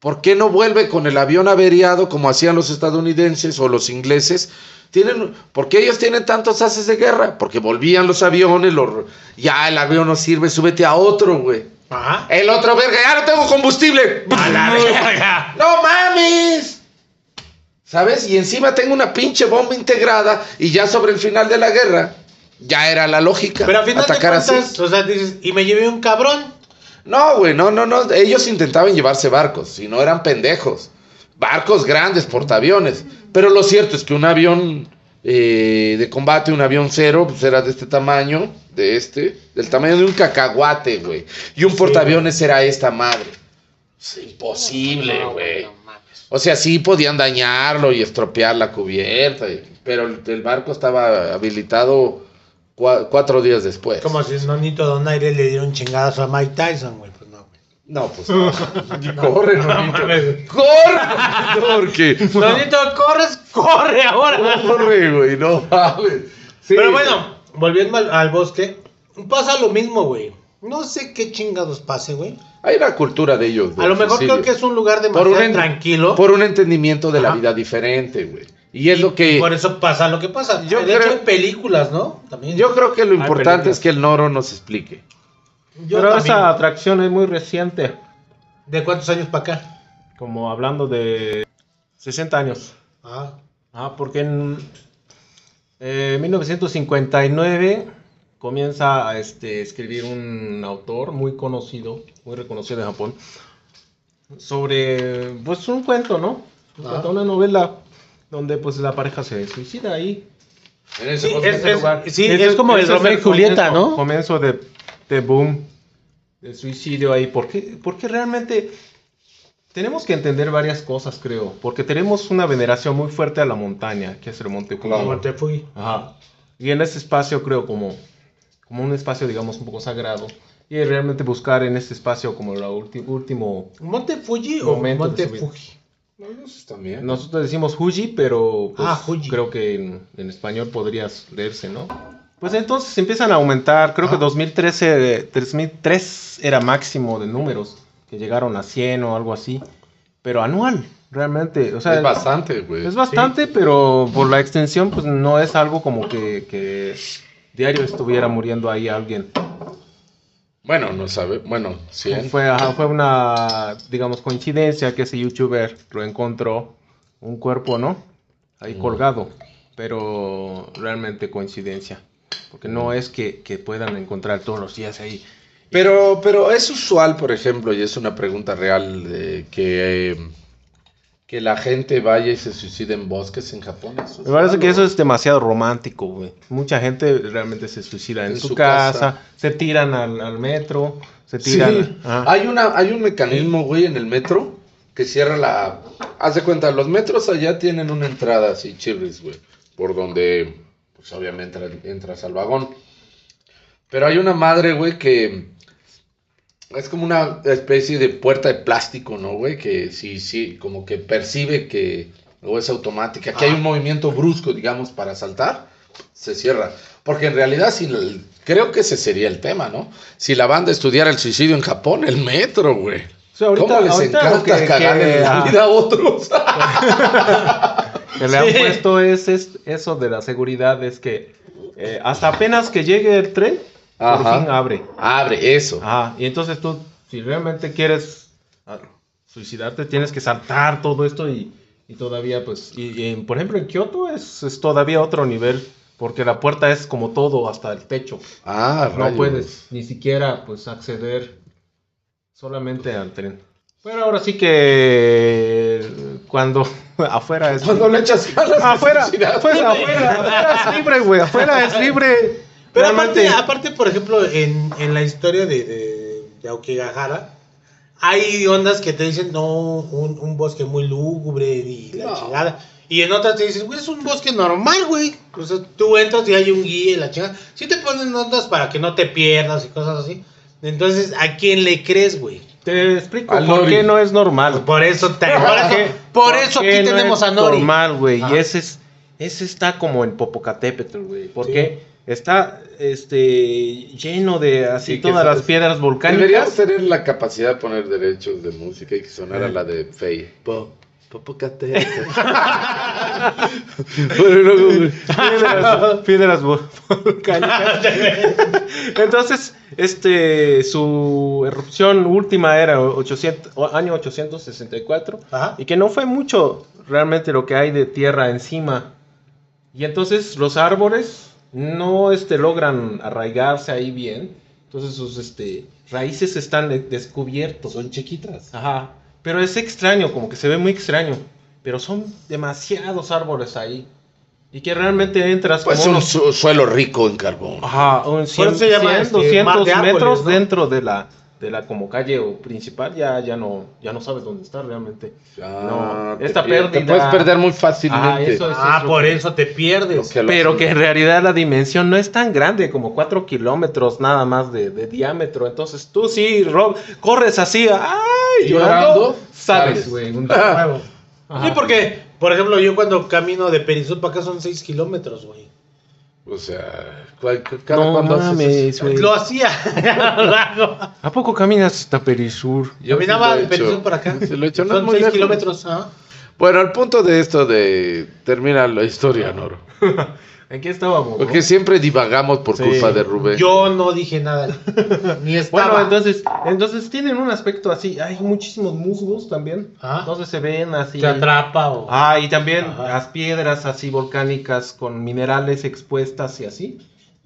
¿por qué no vuelve con el avión averiado como hacían los estadounidenses o los ingleses? Tienen, ¿Por qué ellos tienen tantos haces de guerra? Porque volvían los aviones, los- ya el avión no sirve, súbete a otro, güey. Ajá. El otro, verga, ya no tengo combustible. A la (laughs) verga. ¡No mames! ¿Sabes? Y encima tengo una pinche bomba integrada y ya sobre el final de la guerra ya era la lógica. Pero al final de cuentas, así. o sea, dices, y me llevé un cabrón. No, güey, no, no, no. Ellos intentaban llevarse barcos y no eran pendejos. Barcos grandes, portaaviones. Pero lo cierto es que un avión eh, de combate, un avión cero, pues era de este tamaño, de este, del tamaño de un cacahuate, güey. Y un portaaviones era esta madre. Es imposible, güey. O sea, sí podían dañarlo y estropear la cubierta, pero el, barco estaba habilitado cua- cuatro días después. Como si Nonito Donaire le diera un chingadazo a Mike Tyson, güey. Pues no, güey. No, pues (laughs) no. (laughs) corre, Nonito. mames. Corre, (laughs) porque Nonito, corres, corre ahora. corre, güey, no mames. Sí. Pero bueno, volviendo al, al bosque, pasa lo mismo, güey. No sé qué chingados pase, güey. hay una cultura de ellos. A lo mejor creo que es un lugar por demasiado un, en- tranquilo. por un entendimiento de la vida diferente, güey. Y es lo y que por eso pasa lo que pasa. Yo de hecho, creo- hay películas, ¿no? También. yo creo que lo importante es que el Noro nos explique. Yo Pero también. esa atracción es muy reciente. ¿De cuántos años para acá? Como hablando de 60 años. Ah, Ah, porque en eh, 1959 comienza a este, escribir un autor muy conocido, muy reconocido en Japón, sobre pues un cuento, ¿no? Un Ah. cuento, una novela donde pues la pareja se suicida ahí. En ese Sí, es- es- lugar. sí, Ese- es como el ese Romeo y Julieta, comienzo- ¿no? Comienzo de, de boom, de suicidio ahí. ¿Por qué? Porque realmente tenemos que entender varias cosas, creo. Porque tenemos una veneración muy fuerte a la montaña, que es el Monte Fuji. Claro. como te fui. Ajá. Y en ese espacio creo como, como un espacio, digamos, un poco sagrado. Y realmente buscar en ese espacio como el último... ¿Monte Fuji o Monte. Fuji? también. Nosotros decimos Fuji, pero pues, Ah, Fuji. creo que en, en español podrías leerse, ¿no? Pues entonces empiezan a aumentar. Creo que Ah. 2013, 2003 era máximo de números, que llegaron a 100 o algo así. Pero anual, realmente. O sea, es bastante, güey. Es bastante, pero por la extensión, pues no es algo como que, que diario estuviera muriendo ahí alguien. Bueno, no sabe. Bueno, 100. Fue, ajá, fue una, digamos, coincidencia que ese youtuber lo encontró, un cuerpo, ¿no? Ahí colgado, pero realmente coincidencia, porque no es que, que puedan encontrar todos los días ahí. Pero, pero es usual, por ejemplo, y es una pregunta real, de que, eh, que la gente vaya y se suicide en bosques en Japón. ¿Es Me parece que eso es demasiado romántico, güey. Mucha gente realmente se suicida en, En su, su casa, casa. se tiran al, al metro, se Sí, tiran... ajá. hay, una, hay un mecanismo, güey, en el metro que cierra la... Haz de cuenta, los metros allá tienen una entrada así, chirris, güey, por donde, pues obviamente entras al vagón. Pero hay una madre, güey, que es como una especie de puerta de plástico, ¿no, güey? Que sí, sí, como que percibe que, o es automática, que hay un movimiento brusco, digamos, para saltar, se cierra. Porque en realidad, si el- creo que ese sería el tema, ¿no? Si la banda estudiara el suicidio en Japón, el metro, güey. O sea, ahorita- ¿Cómo les ahorita encanta que- cagarle que- la ah. vida a otros? (laughs) que le han Sí. puesto es, es- eso de la seguridad, es que eh, hasta apenas que llegue el tren, por fin abre. Abre eso. Ajá, y entonces tú, si realmente quieres ah, suicidarte, tienes que saltar todo esto y, y todavía, pues, y, y en- por ejemplo, en Kioto es, es todavía otro nivel, Porque la puerta es como todo, hasta el techo. Ah, No rayos. puedes ni siquiera pues acceder solamente al tren. Pero ahora sí que cuando (laughs) afuera es Cuando le echas ganas. afuera, pues afuera, afuera es libre, güey, afuera es libre. Pero Realmente- aparte, aparte, por ejemplo, en, en la historia de, de, de Aokigahara, hay ondas que te dicen, no, un, un bosque muy lúgubre y la No. chingada. Y en otras te dicen, güey, es un bosque normal, güey. O sea, tú entras y hay un guía y la chingada. Sí te ponen ondas para que no te pierdas y cosas así. Entonces, ¿a quién le crees, güey? Te explico Al por Nori. qué no es normal. Por eso, te, por eso, por eso qué aquí no tenemos es a Nori. normal, güey. Ah. Y ese es, ese está como en Popocatépetl, güey. Porque está este lleno de así Sí, todas las piedras Deberíamos volcánicas. tener la capacidad de poner derechos de música y que sonara la de Fey. Po, Popocatépetl. (laughs) bueno, luego, güey. piedras, piedras vol- volcánicas. (laughs) Entonces, este, su erupción última era 800, o- año 864 Ajá. y que no fue mucho realmente lo que hay de tierra encima. Y entonces los árboles no este, logran arraigarse ahí bien. Entonces sus este, raíces están de- descubiertos. Son chiquitas. Ajá. Pero es extraño, como que se ve muy extraño. Pero son demasiados árboles ahí. Y que realmente entras Pues como un unos- su- suelo rico en carbón. Ajá, un 100, eso se llama, 100, este, 200 mar de árboles, metros ¿no? dentro de la de la como calle o principal ya ya no ya no sabes dónde está realmente. Ah, no, te esta Te puedes perder muy fácilmente. Ah, eso es- Ah, lo por que- eso te pierdes. Que Pero que en realidad la dimensión no es tan grande, como 4 kilómetros nada más de, de diámetro. Entonces tú sí, Rob, corres así, ¡ay! Llorando, sales, güey. (laughs) Sí, porque, por ejemplo, yo cuando camino de Perisur para acá son 6 kilómetros, güey. O sea, ¿cuál- cada No haces mames, eso? güey. Lo hacía. (laughs) ¿A poco caminas hasta Perisur? Yo Caminaba de Perisur para acá. (laughs) Sí lo he hecho, no son muy 6 lejos. kilómetros. ajá. Bueno, el punto de esto de termina la historia, Noro. (laughs) ¿En qué estábamos? no? Porque siempre divagamos por Sí. culpa de Rubén. Yo no dije nada. (laughs) Ni estaba. Bueno, entonces, entonces tienen un aspecto así. Hay muchísimos musgos también. Ajá. Entonces se ven así. te atrapa o. Ah, y también Ajá. las piedras así volcánicas con minerales expuestas y así.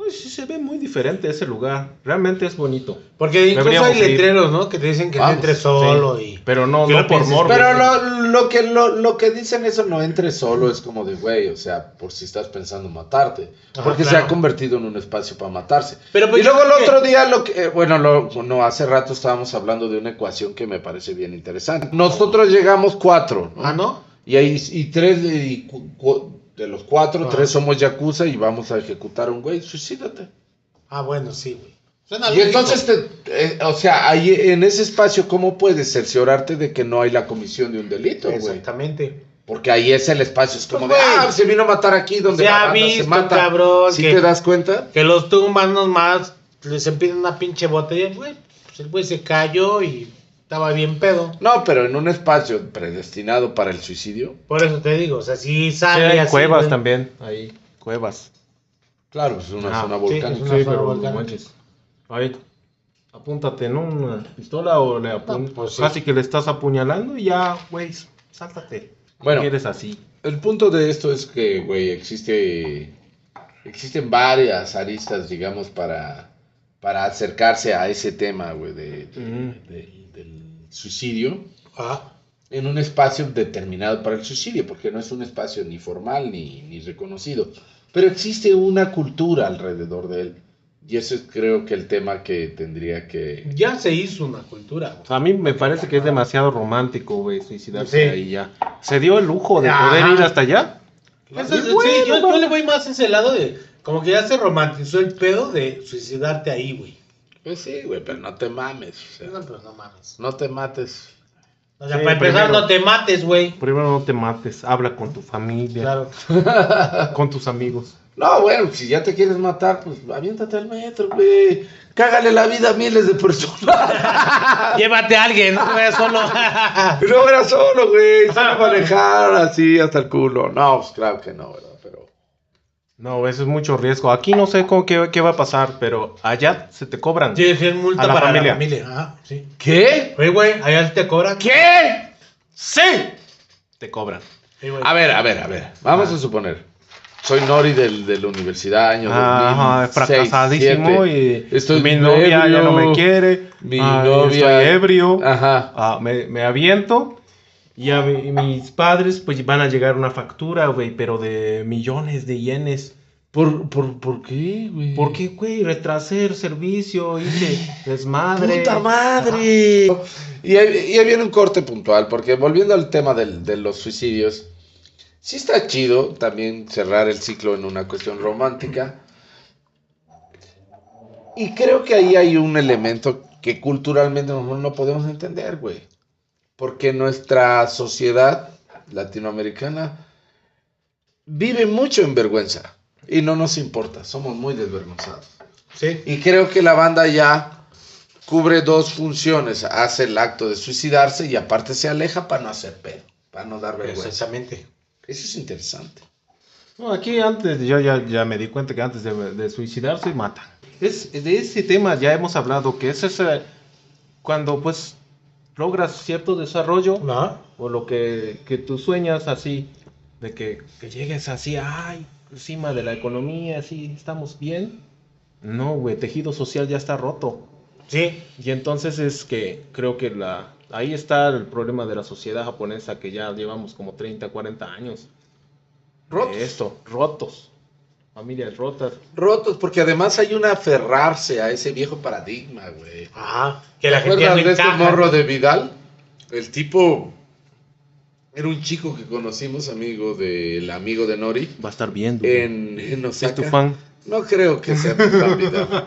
Pues sí se ve muy diferente ese lugar. Realmente es bonito. Porque incluso Deberíamos hay ir. letreros, ¿no? Que te dicen que no Vamos, entres solo y. Pero no, no por morbo. Pero lo, lo que, lo, lo que dicen eso no entre solo es como de, güey, o sea, por si estás pensando matarte. Ajá, porque se ha convertido en un espacio para matarse. Pero, pues, y luego el que- otro día, lo que, eh, bueno, lo, no, hace rato estábamos hablando de una ecuación que me parece bien interesante. Nosotros llegamos cuatro, ¿no? Ah, ¿no? Y, hay, y tres y cu- cu- de los cuatro, Ajá. tres somos yakuza y vamos a ejecutar a un güey, suicídate. Ah, bueno, sí, güey. Suena Y entonces, te- eh, o sea, ahí en ese espacio, ¿cómo puedes cerciorarte de que no hay la comisión de un delito, güey? Exactamente. Porque ahí es el espacio, es como Pues, de, güey, ah, se vino a matar aquí donde se ha visto, se mata. cabrón, ¿Sí que- te das cuenta? Que los tumban nomás, les empiezan una pinche botella, güey. Pues el güey se cayó y estaba bien pedo. No, pero en un espacio predestinado para el suicidio, Por eso te digo, o sea, si Sí, sale hay así, cuevas güey, también. Ahí, cuevas. claro, es una Ah, zona sí, volcánica. es una Sí, zona volcánica. Ahí, apúntate, ¿no? Una pistola o le apuntas. No, pues sí. Casi que le estás apuñalando y ya, güey, sáltate. Bueno. Eres así. El punto de esto es que, güey, existe, existen varias aristas, digamos, para, para acercarse a ese tema, güey, de, de- Ujú. de- del suicidio Ah, en un espacio determinado para el suicidio, porque no es un espacio ni formal ni, ni reconocido. Pero existe una cultura alrededor de él. Y eso es creo que el tema que tendría que... ya se hizo una cultura, güey. A mí me parece que es demasiado romántico, güey, suicidarse Sí. ahí ya. Se dio el lujo de Ajá. poder ir hasta allá. Eso es- Sí, bueno, sí, yo, yo le voy más a ese lado de. Como que ya se romantizó el pedo de suicidarte ahí, güey. Pues sí, güey, pero no te mames. o sea, No, pero no mames. no te mates. O sea, Sí, para empezar, primero. no te mates, güey. Primero no te mates, habla con tu familia, Claro. (laughs) con tus amigos. No, bueno, si ya te quieres matar, pues aviéntate al metro, güey. Cágale la vida a miles de personas. (laughs) Llévate a alguien, no vayas solo. (laughs) no era solo, güey. A manejar así hasta el culo. No, pues claro que no, ¿verdad? No, eso es mucho riesgo. Aquí no sé cómo qué, qué va a pasar, pero allá se te cobran. Tienes que ir multa A la para familia. la familia. Ajá, sí. ¿Qué? Oye, güey, allá te cobran. ¿Qué? Sí. Te cobran. Sí, güey. A ver, a ver, a ver. Vamos a suponer. soy Nori del, de la universidad, año Ajá, 2006, fracasadísimo 2007. y Estoy mi novia ya no me quiere. mi ah, novia- Estoy ebrio. Ajá. Ah, me, me aviento. Y a mi- mis padres pues van a llegar una factura, güey, pero de millones de yenes. ¿Por, por, por qué, güey? ¿Por qué, güey? Retrasé el servicio, hice (laughs) desmadre. ¡Puta madre! Y ahí, y ahí viene un corte puntual, porque volviendo al tema del- de los suicidios, sí está chido también cerrar el ciclo en una cuestión romántica. Y creo que ahí hay un elemento que culturalmente no podemos entender, güey. Porque nuestra sociedad latinoamericana vive mucho en vergüenza. Y no nos importa, somos muy desvergonzados. Sí. Y creo que la banda ya cubre dos funciones. Hace el acto de suicidarse y aparte se aleja para no hacer pedo, para no dar vergüenza. Exactamente. Eso es interesante. No, aquí antes, yo ya, ya me di cuenta que antes de, de suicidarse matan. Es, de ese tema ya hemos hablado, que es ese, cuando pues logras cierto desarrollo, ¿No? o lo que, que tú sueñas así, de que, que llegues así, ay, encima de la economía, así, estamos bien. No, güey, tejido social ya está roto. Sí. Y entonces es que creo que la, ahí está el problema de la sociedad japonesa, que ya llevamos como 30, 40 años. Rotos. De esto, rotos. Familias rotas. Rotos, porque además hay un aferrarse a ese viejo paradigma, güey. Ajá. Que la ¿Te gente acuerdas de este morro de Vidal? El tipo era un chico que conocimos, amigo del amigo de Nori, Va a estar viendo. en, en es tu Osaka. fan. No creo que sea tu fan, Vidal.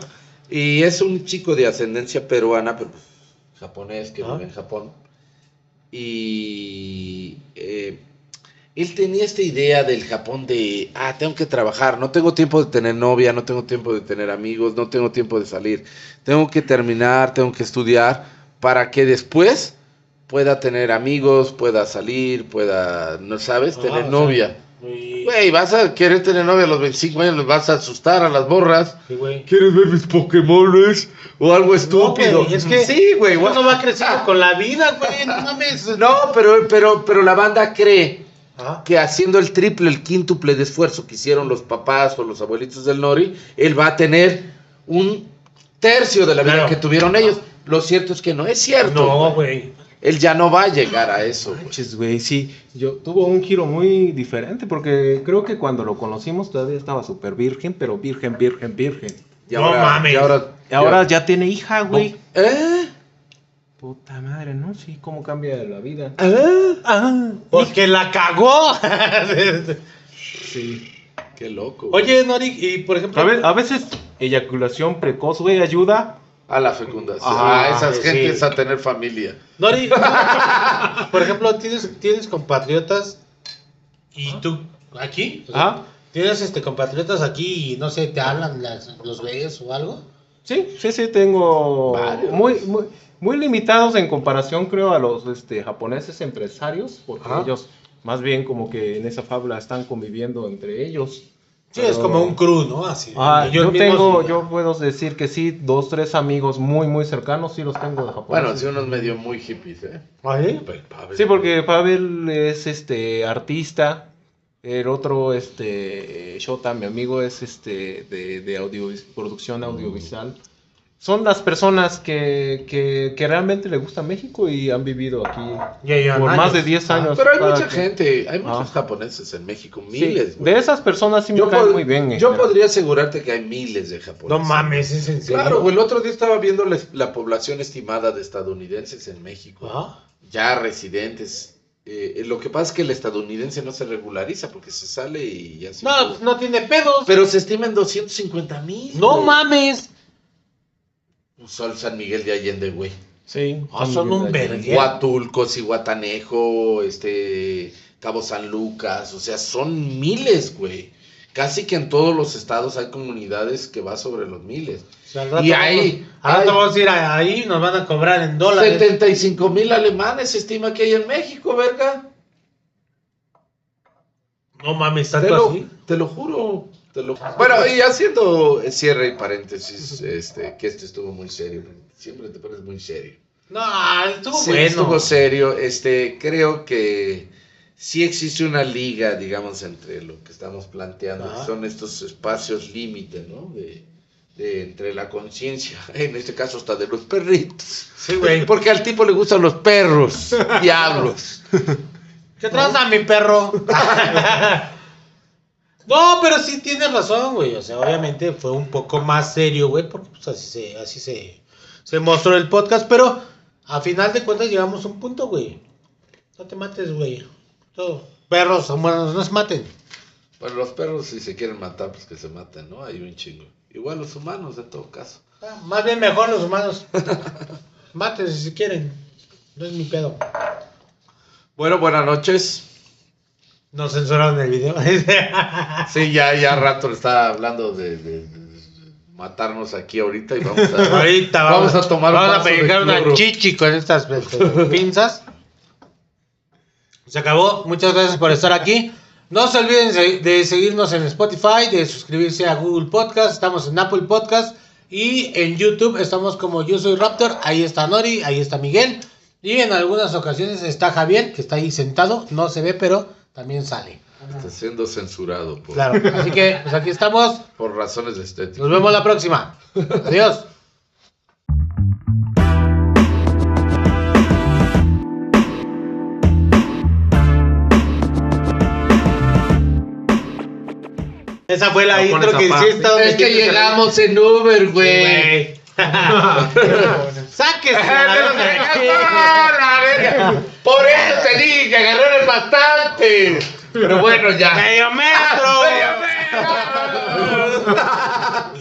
Y es un chico de ascendencia peruana, pero pues, japonés que Ah. vive en Japón. Y eh, él tenía esta idea del Japón de, ah, tengo que trabajar, no tengo tiempo de tener novia, no tengo tiempo de tener amigos, no tengo tiempo de salir. Tengo que terminar, tengo que estudiar para que después pueda tener amigos, pueda salir, pueda, ¿no sabes? Ah, Tener novia. muy- Güey, vas a querer tener novia a los 25 años, vas a asustar a las borras. Sí. ¿Quieres ver mis Pokémones? O algo estúpido. es que sí, güey. Uno va creciendo con la vida, güey. No mames. No, pero, pero, pero la banda cree Ajá. que haciendo el triple, el quíntuple de esfuerzo que hicieron los papás o los abuelitos del Nori, él va a tener un tercio de la vida Claro. que tuvieron ellos. Lo cierto es que no es cierto. No, güey. Él ya no va a llegar a eso. güey. Manches, güey, sí. Yo tuvo un giro muy diferente porque creo que cuando lo conocimos todavía estaba súper virgen, pero virgen, virgen, virgen. Y No ahora, mames. y ahora, Y ahora ya tiene hija, güey. ¿Eh? Puta madre, ¿no? Sí, cómo cambia la vida. ¿Eh? Ah, Porque la cagó. sí. Qué loco. güey. Oye, Nori, y por ejemplo. A, ve- a veces eyaculación precoz, güey, ayuda. A la fecundación. Ajá, a esas sí. gentes a tener familia. Nori, (laughs) por ejemplo, tienes, tienes compatriotas y tú aquí. O sea, Ah, ¿Tienes este compatriotas aquí y no sé, te hablan, las- los ves o algo? sí, sí, sí, tengo Varios. muy, muy, muy limitados en comparación, creo, a los este, japoneses empresarios, porque Ajá. ellos más bien como que en esa fábula están conviviendo entre ellos. Sí, es como un crew, ¿no? Así. Ah, yo tengo, yo puedo decir que sí, dos, tres amigos muy, muy cercanos, sí los tengo de Japón. Bueno, sí, unos medio muy hippies, ¿eh? ¿Ah, sí? Sí, porque Pavel es este artista, el otro, este, Shota, mi amigo, es este de, de audio, producción audiovisual. Son las personas que, que, que realmente le gusta México y han vivido aquí por años. más de 10 Ah, años. Pero hay mucha gente, hay muchos Ah. japoneses en México, miles. de esas personas sí me yo caen muy bien. en yo general. podría asegurarte que hay miles de japoneses. No mames, es en serio. Claro, güey, el otro día estaba viendo la, la población estimada de estadounidenses en México, Ah, ya residentes. Eh, lo que pasa es que el estadounidense no se regulariza porque se sale y ya se... No, pues no tiene pedos. Pero se estima en 250 mil. no mames. Sol San Miguel de Allende, güey. Sí, Ah, son un verguero. Huatulco, Cihuatanejo, este, Cabo San Lucas, o sea, son miles, güey. Casi que en todos los estados hay comunidades que va sobre los miles. O sea, al rato Y ahí, hay- vamos a ir a- ahí y nos van a cobrar en dólares. 75 mil alemanes se estima que hay en México, verga. No mames, Te tanto lo, así. te lo juro. Lo- Bueno, y haciendo cierre y paréntesis, este, que este estuvo muy serio. Siempre te pones muy serio. No, estuvo Sí, bueno. estuvo serio. Este, creo que sí existe una liga, digamos, entre lo que estamos planteando, Ajá. que son estos espacios límite, ¿no? De, de entre la conciencia, (laughs) en este caso hasta de los perritos. Sí, güey. (laughs) Porque al tipo le gustan los perros, (laughs) diablos. ¿Qué tranza, mi perro? No, pero sí tienes razón, güey. O sea, obviamente fue un poco más serio, güey, porque pues, así se, así se, se mostró el podcast, pero a final de cuentas llegamos a un punto, güey. No te mates, güey. Todo. Perros, humanos, no se maten. Bueno, los perros si se quieren matar, pues que se maten, ¿no? Hay un chingo. Igual los humanos, en todo caso. Ah, Más bien mejor los humanos. Mátense si quieren. No es mi pedo. Bueno, buenas noches. Nos censuraron el video. (laughs) Sí, ya, ya rato estaba hablando de, de- de matarnos aquí ahorita y vamos a... (laughs) Ahorita vamos, Vamos a tomar un vamos a pegar una chichi con estas pinzas. Se acabó. Muchas gracias por estar aquí. No se olviden de de seguirnos en Spotify, de suscribirse a Google Podcast. Estamos en Apple Podcast y en YouTube estamos como Yo Soy Raptor. Ahí está Nori, ahí está Miguel. Y en algunas ocasiones está Javier, que está ahí sentado. No se ve, pero también sale. Está siendo censurado por, Claro. Así que pues aquí estamos. (laughs) por razones estéticas. Nos vemos la próxima. Adiós. Esa fue la No intro que hiciste. Es que llegamos en Uber, güey. (laughs) Sáquese. Por eso te dije agarraron bastante. Pero bueno, ya. Medio metro. (laughs) ¡Medio metro!